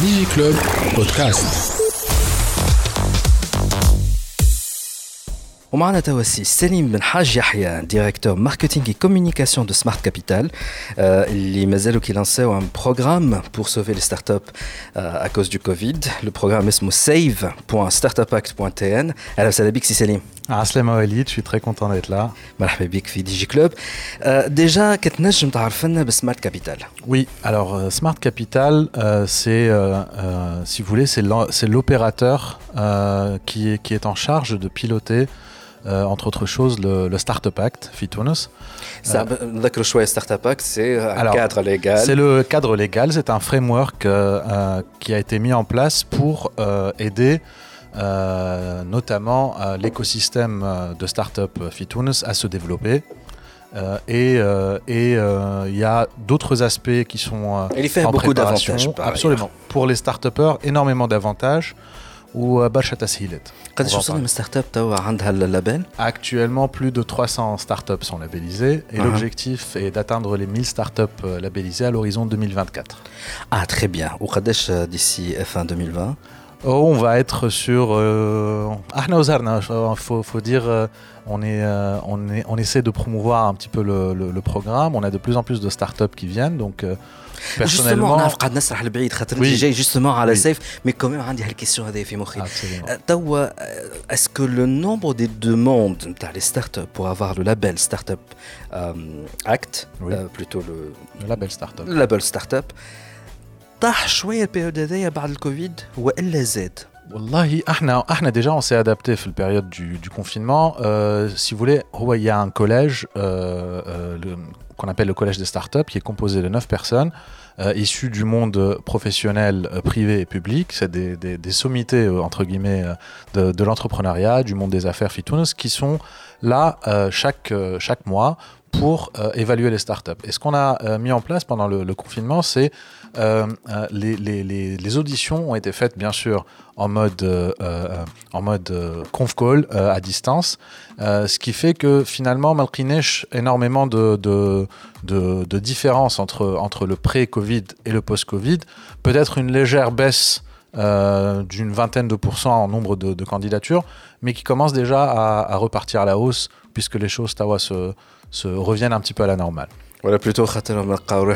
DigiClub Podcast. ومعنا توسي سليم بن حاج يحيى ديريكتور ماركتينغ اي كوميونيكاسيون دو سمارت كابيتال اللي مازالوا كي لانسيو ان بروغرام بور سوفي لي ستارت اب ا كوز دو كوفيد لو بروغرام اسمه save.startupact.tn اهلا وسهلا بك سي سليم عسلامة وليد je suis très content d'être là. مرحبا بك في دي جي كلوب ديجا كتنجم تعرف لنا بسمارت كابيتال Oui, alors euh, Smart Capital, euh, c'est, euh, euh, si vous voulez, c'est l'en- c'est l'opérateur euh, qui, est, qui est en charge de piloter, euh, entre autres choses, le, le Startup Act, FITUNUS. نذكروا شويه ستارت اب اكت سي Alors, كادر ليغال C'est le cadre légal, c'est un framework euh, euh, qui a été mis en place pour euh, aider euh, notamment euh, l'écosystème euh, de start-up FITUNUS à se développer. Euh, et euh, et, euh, il y a d'autres aspects qui sont euh, اللي فيه en beaucoup préparation. d'avantages par Absolument. Pour les start-upers, énormément d'avantages ou برشا تسهيلات. قداش On va en وصلنا parler. من ستارت اب توا عندها اللابيل Actuellement, plus de 300 startups sont labellisées et Uh-huh. l'objectif est d'atteindre les 1000 startups euh, labellisées à l'horizon 2024. اه تري بيان وقداش ديسي اف 2020 Oh, on va être sur. Euh, Ahna Ozarna, faut, faut dire, euh, on, est, euh, on, est, on essaie de promouvoir un petit peu le, le- le programme. On a de plus en plus de startups qui viennent. Donc, euh, جوستومون personnellement. نعرف قاعد نسرح لبعيد خاطر انت Oui. جاي جوستومون على Oui. سيف مي كوميم عندي هالكيسيون هذه في مخي Absolument. Euh, توا اسكو لو نومبر دي دوموند نتاع لي ستارت اب بور افوار لو لابيل ستارت اب اكت Oui. بلوتو لو Le label startup. لابيل ستارت اب طاح شويه البيريود هذايا بعد الكوفيد والا زاد Wallahi, ahna, ahna, déjà, on s'est adapté في période du, du confinement. Euh, si vous voulez, هو, il y a un collège euh, euh, le- qu'on appelle le collège des startups qui est composé de 9 personnes euh, issues du monde professionnel, euh, privé et public. C'est des, des- des sommités, euh, entre guillemets, euh, de, de l'entrepreneuriat, du monde des affaires Fitounes, qui sont là euh, chaque, euh, chaque mois pour euh, évaluer les startups. Et ce qu'on a euh, mis en place pendant le, confinement, c'est euh, euh, les, auditions ont été faites, bien sûr, en mode, en mode conf call à distance, ce qui fait que finalement, Malkinesh, énormément de, de, de, de différences entre, entre le pré-Covid et le post-Covid, peut-être une légère baisse d'une vingtaine de pourcents en nombre de, de candidatures, mais qui commence déjà à, à repartir à la hausse, puisque les choses, Tawa, se, se reviennent un petit peu à la normale. Voilà, plutôt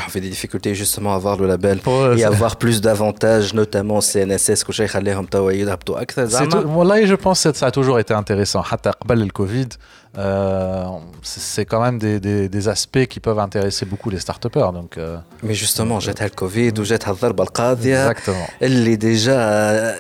on fait des difficultés justement à avoir le label oh, et avoir plus d'avantages, notamment CNSS, que j'ai C'est tout. Voilà, je pense que ça a toujours été intéressant. Hatta le Covid, euh, c'est c'est quand même des, des- des aspects qui peuvent intéresser beaucoup les start-upers. Donc, euh, مي جوستومون جاتها الكوفيد وجاتها الضربه القاضيه exactement. اللي ديجا آه،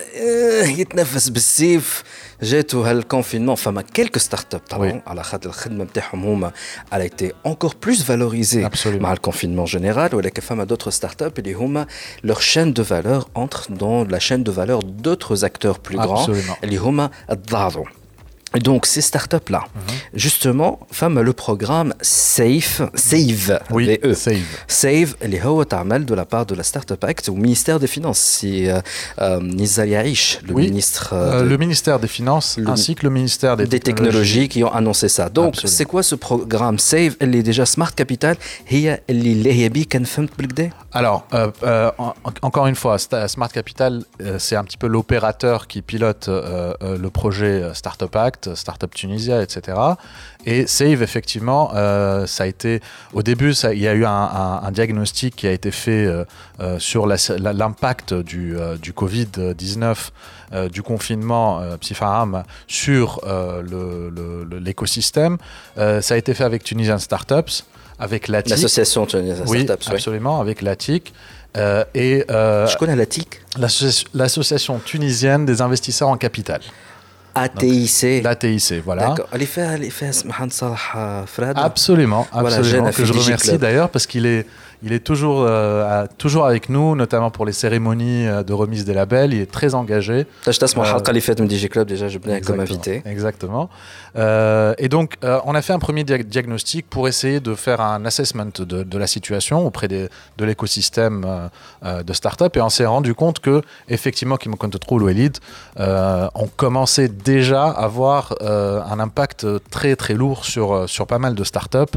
يتنفس بالسيف جاتو هالكونفينمون فما كيلكو ستارت اب طبعا Oui. على خاطر الخدمه نتاعهم هما على été encore plus valorisée Absolument. مع الكونفينمون جينيرال ولكن فما d'autres ستارت اب اللي هما leur chaîne de valeur entre dans la chaîne de valeur d'autres acteurs plus grands Absolument. اللي هما تضاعفوا Et donc ces startups-là, mm -hmm. justement, femme le programme SAFE, SAVE, oui, les e. SAVE, SAVE, les Hawatamel de la part de la Startup Act au ministère des Finances, c'est euh, euh, le oui, ministre... Euh, euh, de... le ministère des Finances le... ainsi que le ministère des, des technologies. technologies. qui ont annoncé ça. Donc c'est quoi ce programme SAVE? Elle est déjà Smart Capital, alors, euh, euh, encore une fois, Smart Capital, c'est un petit peu l'opérateur qui pilote le projet Startup Act. Startup Tunisia, etc. Et Save, effectivement, euh, ça a été. Au début, ça- il y a eu un, un- un diagnostic qui a été fait euh, euh, sur l'impact du, euh, du Covid-19, euh, du confinement Psifaram sur l'écosystème. Ça a été fait avec Tunisian Startups, avec l'ATIC. L'association tunisienne Oui, Startups. oui. absolument, avec l'ATIC. et Je connais la TIC. l'associ- l'association tunisienne des investisseurs en capital, ATIC. l'ATIC, voilà. D'accord. Absolument, Voilà, absolument, a que je remercie d'ailleurs parce qu'il est, il est toujours, euh, toujours avec nous, notamment pour les cérémonies euh, de remise des labels. Il est très engagé. Euh, DJ Club, déjà, je comme invité. Exactement. Et donc, on a fait un premier diagnostic pour essayer de faire un assessment de, la situation auprès de l'écosystème de start-up. Et on s'est rendu compte que, effectivement, Kimo Control ou Elite ont commencé déjà à avoir un impact très, très lourd sur, sur pas mal de start-up,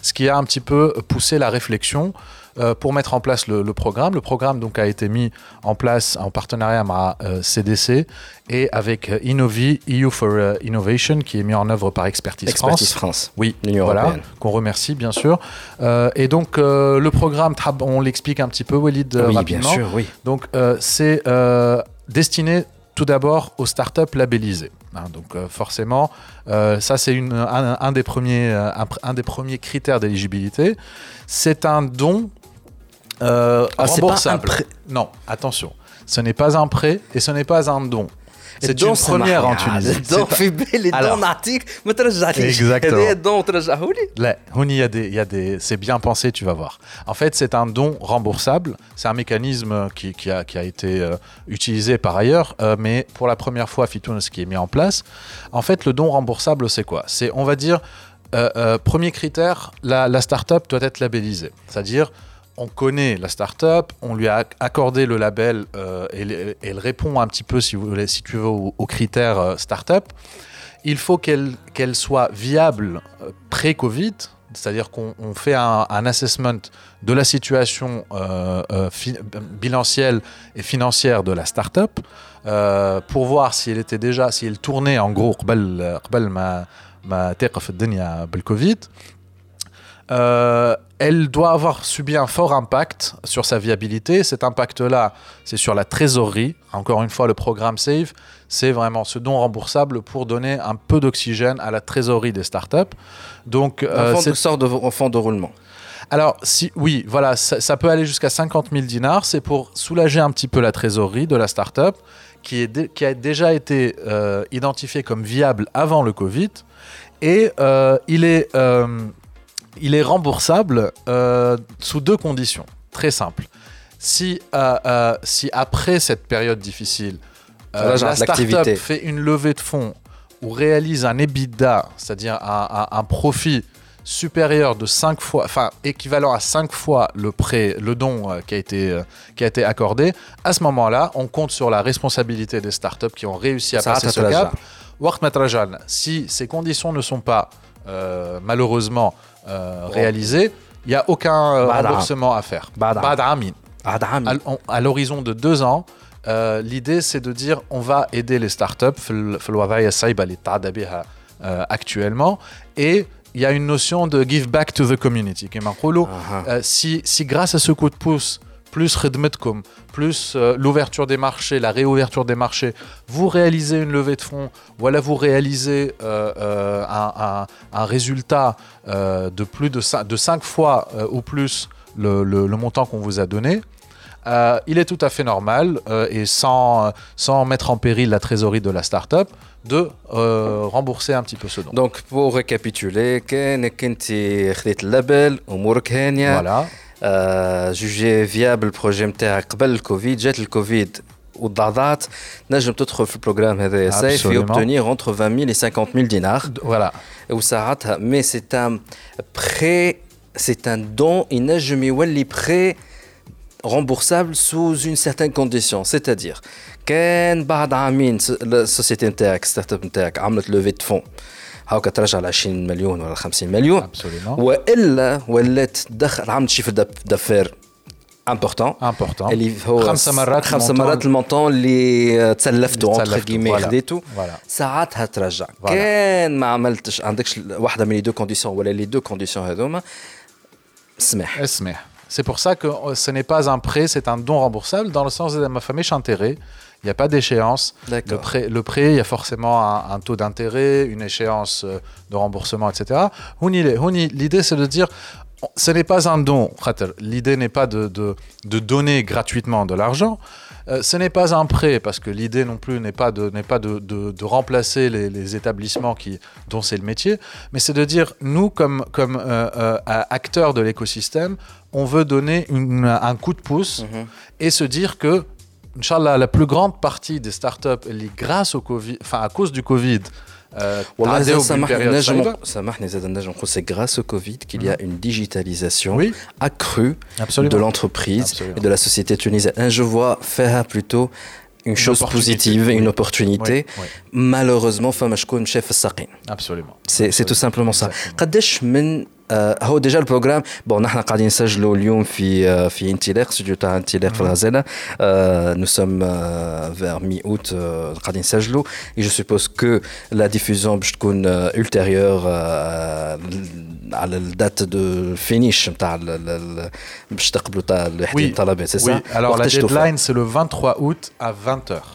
ce qui a un petit peu poussé la réflexion euh, pour mettre en place le, programme. Le programme donc a été mis en place en partenariat avec CDC et avec Innovi, EU for Innovation, qui est mis en œuvre par Expertise, Expertise France. Oui, voilà, qu'on remercie bien sûr. et donc le programme, on l'explique un petit peu, Walid, oui, rapidement. bien sûr, oui. Donc c'est destiné tout d'abord aux startups labellisées. Hein, donc euh, forcément, euh, ça c'est un, un, des premiers, euh, un, des premiers critères d'éligibilité. C'est un don ah, remboursable. non, attention, ce n'est pas un prêt et ce n'est pas un don. C'est une première en Tunisie. الدون في بالي الدون نعطيك ما ترجعليش هذا الدون ترجعه لي لا هوني y a des, y a des c'est bien pensé tu vas voir en fait c'est un don remboursable c'est un mécanisme qui, qui, a, qui a été euh, utilisé par ailleurs euh, mais pour la première fois Fitoun ce qui est mis en place en fait le don remboursable c'est quoi c'est on va dire euh, euh, premier critère la, la start-up doit être labellisée c'est-à-dire on connaît la startup, on lui a accordé le label euh, et, elle répond un petit peu, si, tu veux, aux, critères euh, startup. Il faut qu'elle soit viable euh, pré-Covid, c'est-à-dire qu'on fait un, assessment de la situation bilancielle et financière de la startup pour voir si elle était déjà, si elle tournait en gros, ma Covid. Euh, elle doit avoir subi un fort impact sur sa viabilité. Cet impact-là, c'est sur la trésorerie. Encore une fois, le programme SAVE, c'est vraiment ce don remboursable pour donner un peu d'oxygène à la trésorerie des startups. Donc, euh, fonds de, de, fonds de roulement. Alors, si, oui, voilà, ça, peut aller jusqu'à 50 000 dinars. C'est pour soulager un petit peu la trésorerie de la startup qui, est qui a déjà été euh, identifiée comme viable avant le Covid. Et euh, il est il est remboursable euh, sous deux conditions, très simples. Si, euh, euh, si après cette période difficile, la startup fait une levée de fonds ou réalise un EBITDA, c'est-à-dire un, profit supérieur de 5 fois, enfin équivalent à 5 fois le prêt, le don qui, a été, qui a été accordé, à ce moment-là, on compte sur la responsabilité des startups qui ont réussi à passer ce cap. Si ces conditions ne sont pas malheureusement euh, réalisé, il n'y a aucun euh, remboursement à faire. À, l'horizon de deux ans, euh, l'idée c'est de dire on va aider les startups actuellement et il y a une notion de give back to the community. si, si grâce à ce coup de pouce plus Redmetcom, plus euh, l'ouverture des marchés, la réouverture des marchés, vous réalisez une levée de fonds, voilà, vous réalisez euh, euh, un, résultat de plus de 5, de fois ou plus le, montant qu'on vous a donné. il est tout à fait normal et sans, sans mettre en péril la trésorerie de la start-up de rembourser un petit peu ce don. Donc pour récapituler, label, voilà جوجي فيابل البروجي نتاعك قبل الكوفيد جات الكوفيد وضعضعت نجم تدخل في البروجرام هذا سيف يوبتونيغ اونتر 20 000 et 50 000 دينار فوالا وساعتها مي سي ان بري سي ان دون ينجم يولي بري remboursable sous une certaine condition c'est-à-dire كان بعد عامين السوسيتي نتاعك ستارت اب نتاعك عملت لوفي دو فون هاكا ترجع ل 20 مليون ولا 50 مليون والا ولات تدخل عملت شيفر دافير امبورتون امبورتون اللي هو خمسه مرات خمسه مرات المونطون اللي تسلفته اونتر كيمي خديته ساعتها ترجع كان ما عملتش عندكش واحده من لي دو كونديسيون ولا لي دو كونديسيون هذوما اسمح اسمح C'est pour ça que ce n'est pas un prêt, c'est un don remboursable dans le sens de ma famille intérêt il n'y a pas d'échéance. Le prêt, le prêt, il y a forcément un, taux d'intérêt, une échéance euh, de remboursement, etc. L'idée, c'est de dire, ce n'est pas un don. L'idée n'est pas de, de, donner gratuitement de l'argent. Euh, ce n'est pas un prêt, parce que l'idée non plus n'est pas de, pas de, de remplacer les, établissements qui, dont c'est le métier, mais c'est de dire, nous, comme, comme euh, acteurs de l'écosystème, on veut donner un coup de pouce mm-hmm. et se dire que Inch'Allah, la plus grande partie des startups, elle est grâce au Covid, enfin à cause du Covid. Euh, c'est grâce au Covid qu'il y a une digitalisation accrue de l'entreprise et de la société tunisienne. Je vois faire plutôt une chose positive, une opportunité. Malheureusement, femme chef Absolument. C'est tout simplement ça. آه، هو ديجا البروغرام بون نحن قاعدين نسجلوا اليوم في آه، في انتلاق استوديو تاع انتلاق في الغزاله نو سوم فير مي اوت قاعدين نسجلوا اي جو سوبوز كو لا ديفوزيون باش تكون ultérieure على الدات دو فينيش نتاع باش تقبلوا تاع الطلبات سي سا alors la deadline c'est le 23 août à 20h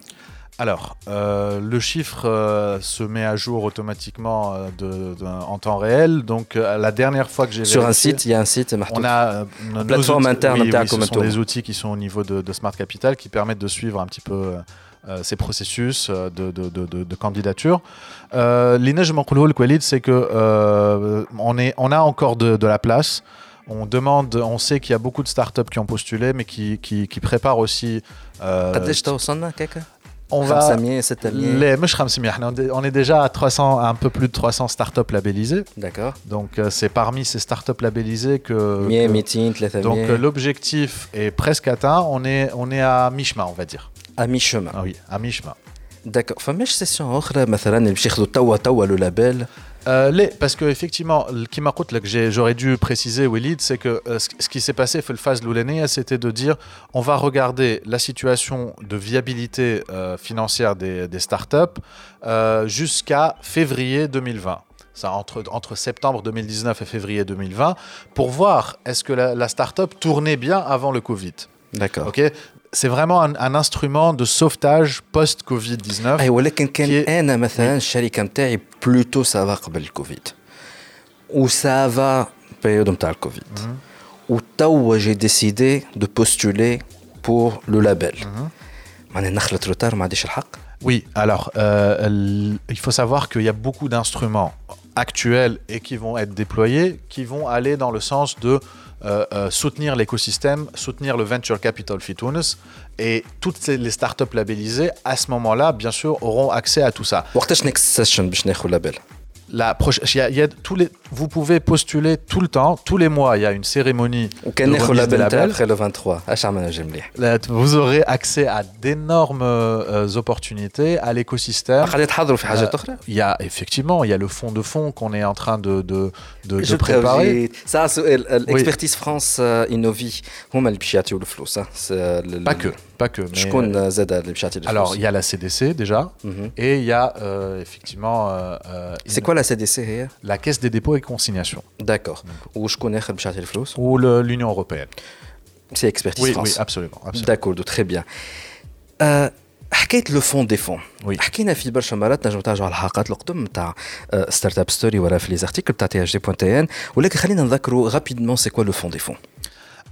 Alors, euh, le chiffre euh, se met à jour automatiquement euh, de, en temps réel. Donc, la dernière fois que j'ai sur un site, il y a un site. On a une plateforme interne. Oui, ce sont des outils qui sont au niveau de, Smart Capital qui permettent de suivre un petit peu. ces processus de, de, de, de candidature. L'inège c'est que on, est, on a encore de, la place. On demande, on sait qu'il y a beaucoup de startups qui ont postulé, mais qui, qui, qui préparent aussi. Euh, on va les on est déjà à 300 un peu plus de 300 startups labellisées d'accord donc euh, c'est parmi ces startups labellisées que, donc euh, l'objectif est presque atteint on est on est à mi-chemin on va dire à mi-chemin ah oui à mi-chemin d'accord فماش سيسيون اخرى مثلا اللي باش Euh, les, parce que effectivement, que j'aurais dû préciser, Willid, c'est que euh, ce qui s'est passé, Fulfaz Loulenea, c'était de dire on va regarder la situation de viabilité euh, financière des, startups euh, jusqu'à février 2020. Ça, entre, septembre 2019 et février 2020, pour voir est-ce que la, startup tournait bien avant le Covid. D'accord. Ok? c'est vraiment un, un, instrument de sauvetage post-Covid-19. Oui, mais quand est... plutôt ça va avant le Covid. Ou ça va période de le Covid. Mm -hmm. Ou tôt, j'ai décidé de postuler pour le label. Oui, alors euh, il faut savoir qu'il y a beaucoup d'instruments actuels et qui vont être déployés qui vont aller dans le sens de euh, euh, soutenir l'écosystème, soutenir le venture capital Fitunes. Et toutes les startups labellisées à ce moment-là, bien sûr, auront accès à tout ça la prochaine, il y a, tous les, vous pouvez postuler tout le temps, tous les mois, il y a une cérémonie. de remise après le 23. Vous aurez accès à d'énormes euh, opportunités, à l'écosystème. Euh, il y a effectivement, il y a le fonds de fonds qu'on est en train de, de, de, de préparer. Ça, l'expertise France euh, Innovi, Pas que pas que. Mais, alors, il y a la CDC déjà, mhm. et il y a euh, effectivement. Euh, euh, c'est quoi la CDC La Caisse des dépôts et consignations. D'accord. Ou je connais Ou l'Union européenne. C'est expertise oui, France. Oui, absolument. absolument. D'accord, très bien. حكيت لو فون دي فون وي حكينا في برشا مرات نجم ترجعوا على الحلقات القدم نتاع ستارت اب ستوري ولا في لي زارتيكل نتاع تي اش دي بوان تي ان ولكن خلينا نذكروا رابيدمون سي كوا لو فون دي فون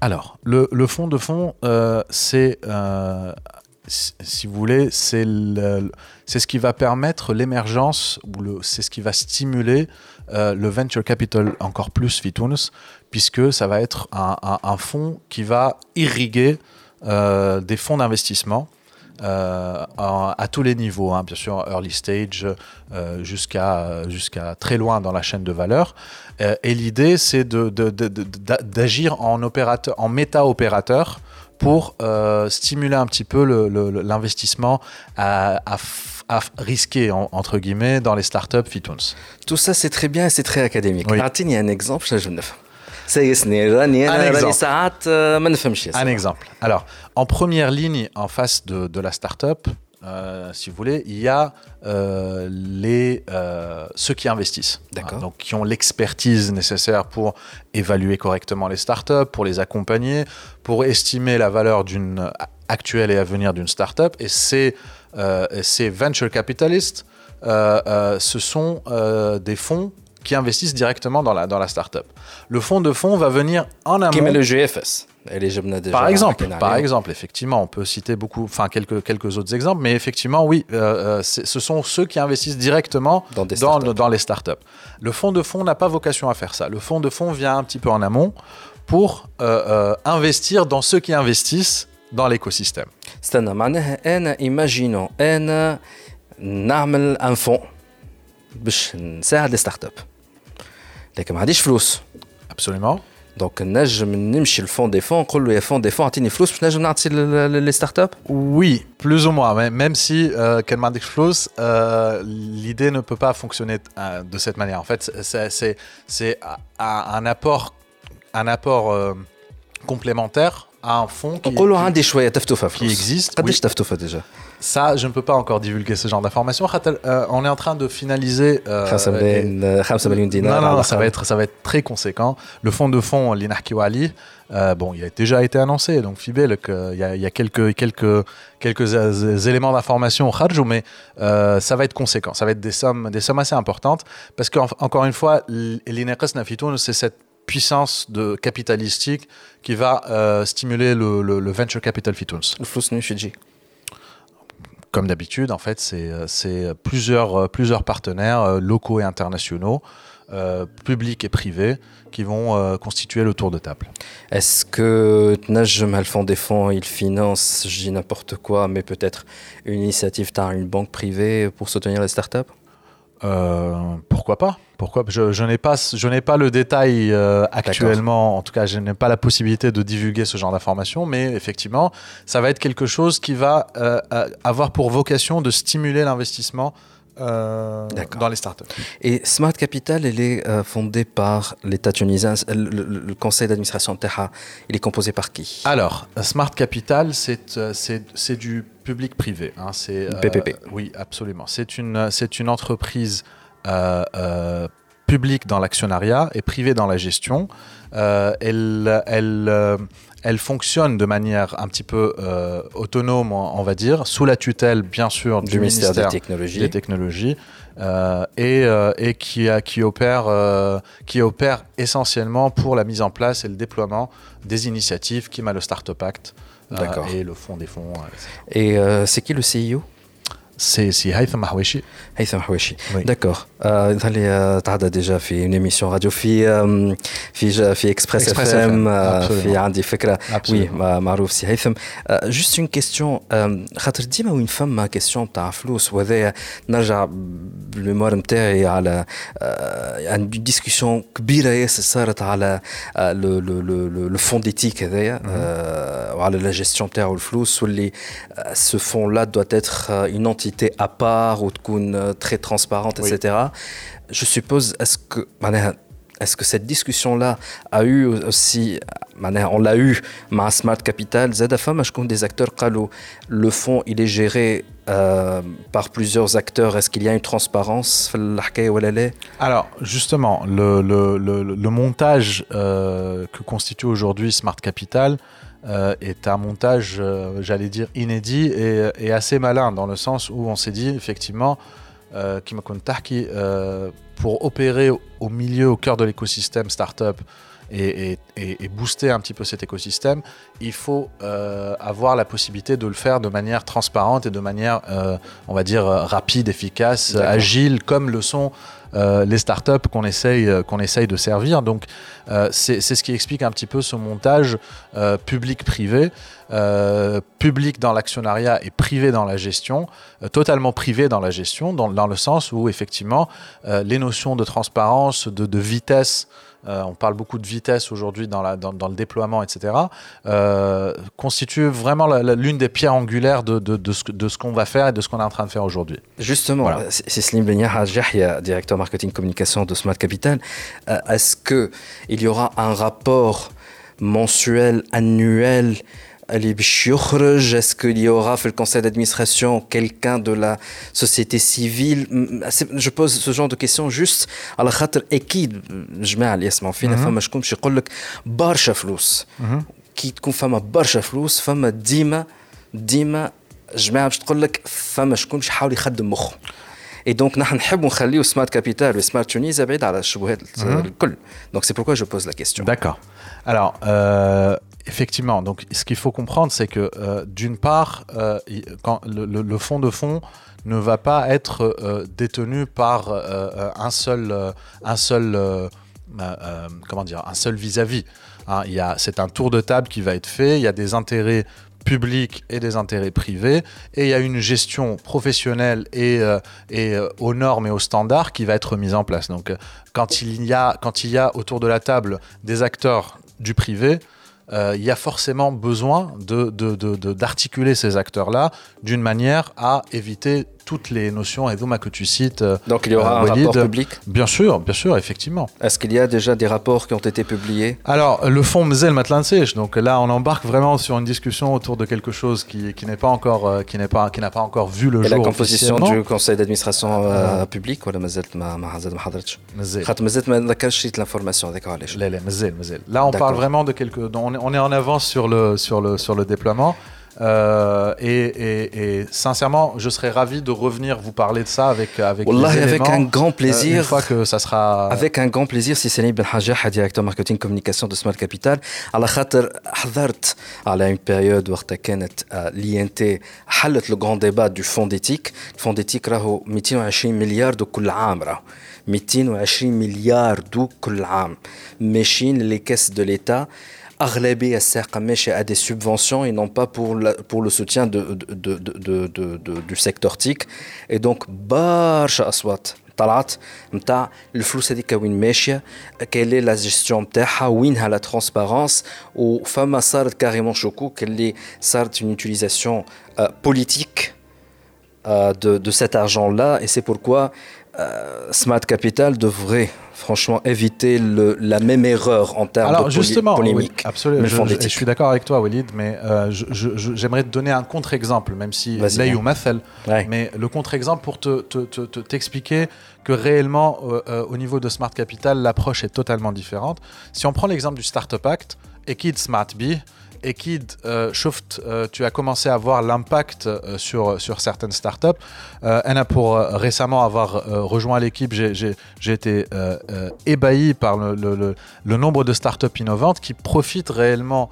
alors, le, le fond de fond, euh, c'est, euh, si vous voulez, c'est ce qui va permettre l'émergence, ou c'est ce qui va stimuler euh, le venture capital encore plus Fitunes, puisque ça va être un, fonds qui va irriguer euh, des fonds d'investissement euh, à, tous les niveaux, hein, bien sûr, early stage euh, jusqu'à très loin dans la chaîne de valeur. Et l'idée, c'est d'agir en, opérateur, en méta-opérateur pour stimuler un petit peu l'investissement à, à, risquer, entre guillemets, dans les startups Fitunes. Tout ça, c'est très bien et c'est très académique. Oui. il y a un exemple, je ne un exemple. Alors, en première ligne, en face de, de la startup, euh, si vous voulez, il y a euh, les, euh, ceux qui investissent, hein, donc qui ont l'expertise nécessaire pour évaluer correctement les startups, pour les accompagner, pour estimer la valeur d'une actuelle et à venir d'une startup. Et ces, ces venture capitalists, ce sont des fonds qui investissent directement dans la, dans la startup. Le fonds de fonds va venir en amont. Qui met le GFS. Par exemple, par exemple, effectivement, on peut citer beaucoup, enfin quelques, quelques autres exemples, mais effectivement, oui, euh, euh, ce sont ceux qui investissent directement dans, les startups. Le fonds de fonds n'a pas vocation à faire ça. Le fonds de fonds vient un petit peu en amont pour euh, investir dans ceux qui investissent dans l'écosystème. imaginons, un fonds pour les startups. Absolument. دونك نجم نمشي الفون دي فون نقول له يا فون دي فون اعطيني فلوس باش نجم نعطي لي ستارت اب Oui, plus ou moins. mais Même si euh, Kelman Explose, euh, l'idée ne peut pas fonctionner euh, de cette manière. En fait, c'est- c'est c'est un un apport, un apport euh, complémentaire à un fonds qui, نقول له عندي شويه تفتوفه qui فلوس existe. قداش Oui. Ça, je ne peux pas encore divulguer ce genre d'informations. Euh, on est en train de finaliser. Euh, non, non, ça va être, très conséquent. Le fonds de fonds, l'Inarkiwali, euh, bon, il a déjà été annoncé. Donc, euh, il y a, quelques, éléments d'information au mais ça va être conséquent. Ça va être des sommes, assez importantes. Parce qu'encore en, une fois, l'Inekas Nafitoun, c'est cette puissance de capitalistique qui va stimuler le, venture capital fitouns. Le flou comme d'habitude, en fait, c'est euh, euh, plusieurs partenaires euh, locaux et internationaux, publics et privés, qui vont constituer le tour de table. Est-ce que Tnajm, des fonds, il finance, je n'importe quoi, mais peut-être une initiative, une banque privée pour soutenir les startups? Euh, pourquoi pas? Pourquoi? Je, je n'ai pas, je n'ai pas le détail euh, actuellement. En tout cas, je n'ai pas la possibilité de divulguer ce genre d'informations, mais effectivement, ça va être quelque chose qui va euh, euh, avoir pour vocation de stimuler l'investissement. Dans les startups. Et Smart Capital, elle est euh, fondée par l'État tunisien. Le, le- le conseil d'administration de Terra, il est composé par qui? Alors, Smart Capital, c'est euh, c'est c'est du public-privé. hein, c'est euh, PPP. Oui, absolument. C'est une, c'est une entreprise euh, euh, publique dans l'actionnariat et privée dans la gestion. Euh, elle, elle, euh, elle fonctionne de manière un petit peu euh, autonome, on va dire, sous la tutelle, bien sûr, du, Du ministère des des Technologies. technologies euh, et, euh, et qui, a- qui, opère, qui opère essentiellement pour la mise en place et le déploiement des initiatives qui le Startup Act euh, et le fonds des fonds. euh, etc. Et c'est qui le CEO C'est c'est Haitham Mahweshi. هيثم حويشي Oui. داكور آه يظهر لي آه، تعدى ديجا في اون ايميسيون راديو في آم، في جا- في اكسبريس اف Express ام FM, في absolument. عندي فكره وي Absolument. ما- معروف سي هيثم جوست اون كيستيون خاطر ديما وين فما كيستيون تاع فلوس وهذايا نرجع بالميموار نتاعي على عندي ديسكسيون كبيره ياسر صارت على آه، لو لو لو لو- لو فون ديتيك هذايا آه، وعلى لا جيستيون تاعو الفلوس واللي ce fonds-là doit être euh, une à part ou de euh, très transparente, etc. Je suppose, est-ce que, est-ce que cette discussion-là a eu aussi, on l'a eu, ma Smart Capital, ZFM, je compte des acteurs, le fonds, il est géré euh, par plusieurs acteurs? Est-ce qu'il y a une transparence? Alors, justement, le, le, le, montage euh, que constitue aujourd'hui Smart Capital, euh, est un montage, euh, j'allais dire, inédit et, assez malin, dans le sens où on s'est dit, effectivement, euh, Kima Kontaki, euh, pour opérer au milieu, au cœur de l'écosystème startup et, et, et, et booster un petit peu cet écosystème, il faut euh, avoir la possibilité de le faire de manière transparente et de manière, euh, on va dire, euh, rapide, efficace, agile, comme le sont euh, les startups qu'on essaye, qu'on essaye de servir. Donc, c'est ce qui explique un petit peu ce montage public-privé, public dans l'actionnariat et privé dans la gestion, totalement privé dans la gestion, dans, dans le sens où effectivement les notions de transparence, de, de vitesse, euh, on parle beaucoup de vitesse aujourd'hui dans, le déploiement, etc., euh, constitue vraiment l'une des pierres angulaires de, ce, qu'on va faire et de ce qu'on est en train de faire aujourd'hui. Justement, voilà. c'est Slim Benyahajahia, directeur marketing communication de Smart Capital. Euh, est-ce qu'il y aura un rapport mensuel, annuel Est-ce qu'il y aura في le conseil d'administration quelqu'un de la société civile م- c'est- Je pose ce genre de questions juste على خاطر أكيد جماعة اللي يسمعوا فينا فما شكون باش يقول لك برشا فلوس كي تكون فما برشا فلوس فما ديما ديما جماعه باش تقول لك فما شكون باش يحاول يخدم مخه اي دونك نحن نحبوا نخليو سمارت كابيتال وسمارت تونيزا بعيد على الشبهات الكل دونك سي بوركوا جو بوز لا كيستيون D'accord. Alors, euh, effectivement, donc, ce qu'il faut comprendre, c'est que euh, d'une part, euh, le, le- fonds de fonds ne va pas être euh, détenu par un seul, un seul, comment dire, un seul vis-à-vis. Hein, c'est un tour de table qui va être fait. Il y a des intérêts publics et des intérêts privés, et il y a une gestion professionnelle et, et aux normes et aux standards qui va être mise en place. Donc, quand il y a, quand il y a autour de la table des acteurs du privé, il y a forcément besoin d'articuler de, de, ces acteurs-là d'une manière à éviter toutes les notions Edoma que tu cites. Euh, Donc il y aura euh, un rapport public Bien sûr, bien sûr, effectivement. Est-ce qu'il y a déjà des rapports qui ont été publiés Alors, le fonds Mzel Matlansech, donc là on embarque vraiment sur une discussion autour de quelque chose qui, qui n'est pas encore euh, qui n'est pas qui n'a pas encore vu le Et jour. la composition du conseil d'administration euh, public ولا مازالت ما ما حضرت ما حضرتش مازال خاطر مازالت ما ذكرش l'information هذيك علاش لا لا مازال مازال Là on parle vraiment de quelque on est, on est en avance sur le sur le sur le déploiement euh, et, et, et, sincèrement, je serais ravi de revenir vous parler de ça avec avec, Wallah, avec un grand plaisir. Euh, une fois que ça sera. Avec un grand plaisir, si Salim Ben Hajjah, directeur marketing communication de Smart Capital, على خاطر حضرت على une période وقتها كانت l'INT حلت le grand débat du fonds d'éthique. Le fonds d'éthique راهو 220 مليار دو كل عام راهو 220 مليار دو كل عام ماشيين les caisses de l'État أغلبية الساقة ماشية à des subventions et non pas pour, la, pour le soutien de, de, de, de, du secteur TIC et donc برشا أصوات طلعت نتاع الفلوس هذيك وين ماشيه كاين لا جيستيون نتاعها وينها لا ترونسبارونس وفما صارت كاريمون شكوك اللي صارت une utilisation euh, politique euh, de, de cet argent là et c'est pourquoi euh, Smart Capital devrait franchement éviter le, la même erreur en termes Alors, de justement, polémique. Oui, absolument. Je, je, je, suis d'accord avec toi, Walid, mais euh, j'aimerais te donner un contre-exemple, même si là, ou Mathel, ouais. mais le contre-exemple pour t'expliquer te, te, te, que réellement, euh, euh, au niveau de Smart Capital, l'approche est totalement différente. Si on prend l'exemple du Startup Act, Equid Smart B, Equid, euh, euh, tu as commencé à voir l'impact euh, sur, sur certaines startups. Euh, Anna, pour récemment avoir rejoint l'équipe, j'ai été ébahi par le, le, nombre de startups innovantes qui profitent réellement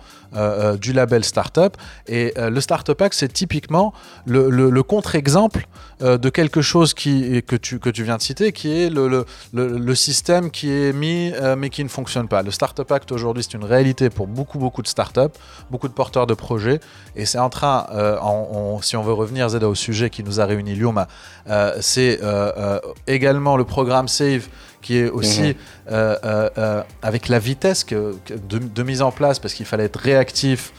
du label startup. Et le Startup Act, c'est typiquement le, le contre-exemple de quelque chose qui, que, tu, que tu viens de citer, qui est le système qui est mis mais qui ne fonctionne pas. Le Startup Act aujourd'hui, c'est une réalité pour beaucoup, beaucoup de startups beaucoup de porteurs de projets. Et c'est en train, euh, on, si on veut revenir Zeda, au sujet qui nous a réunis, Lyoma, euh, c'est euh, également le programme SAVE qui est aussi mmh. avec la vitesse que, que de, de, mise en place, parce qu'il fallait être réactif.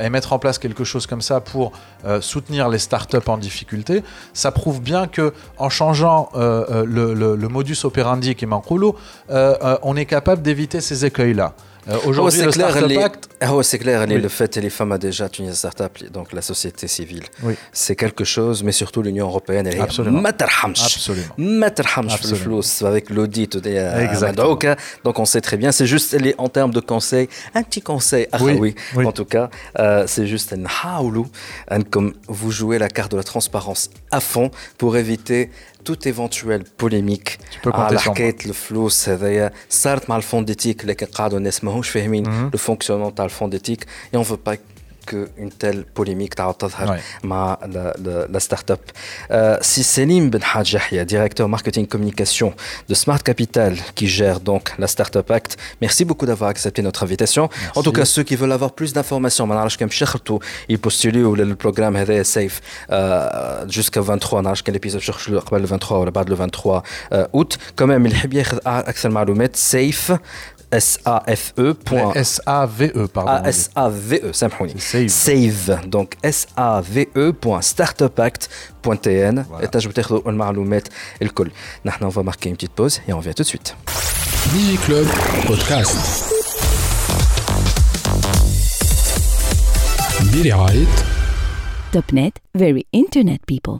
et mettre en place quelque chose comme ça pour soutenir les startups en difficulté, ça prouve bien que en changeant le, le, le, modus operandi qui est Mankulo, on est capable d'éviter ces écueils-là. Euh, Aujourd'hui, le Startup les... Act... c'est clair, oui. le fait et les femmes a déjà Tunis Startup, donc la société civile. Oui. C'est quelque chose, mais surtout l'Union Européenne, elle Absolument. est Absolument. Absolument. avec l'audit Donc on sait très bien, c'est juste les, en termes de conseils, un petit conseil, ah oui, oui, oui. en tout cas, euh, c'est juste un comme vous jouez la carte de la transparence à fond pour éviter toute éventuelle polémique على حكايه الفلوس هذايا صارت مع الفون ديتيك لكن قعدوا الناس ماهوش فاهمين لو فونكسيونمون تاع الفون ديتيك et on veut pas qu'une telle polémique ouais. ma la, la, start-up. Euh, si Selim Ben Hadjahia, directeur marketing communication de Smart Capital, qui gère donc la Startup Act, merci beaucoup d'avoir accepté notre invitation. En tout cas, ceux qui veulent avoir plus d'informations, ils postulent le programme est Safe euh, jusqu'à 23, l'épisode le 23 ou le 23 euh, août? Quand même, il y a accès à safe S-A-F-E. S-A-V-E, pardon. Ah, S-A-V-E, سامحوني. Save. Save. Donc S-A-V-E.startupact.tn. Voilà. Et تنجموا تاخذوا المعلومات الكل. نحن on va marquer une petite pause et on revient tout de suite. Digi Club Podcast. برعاية توب نت very internet people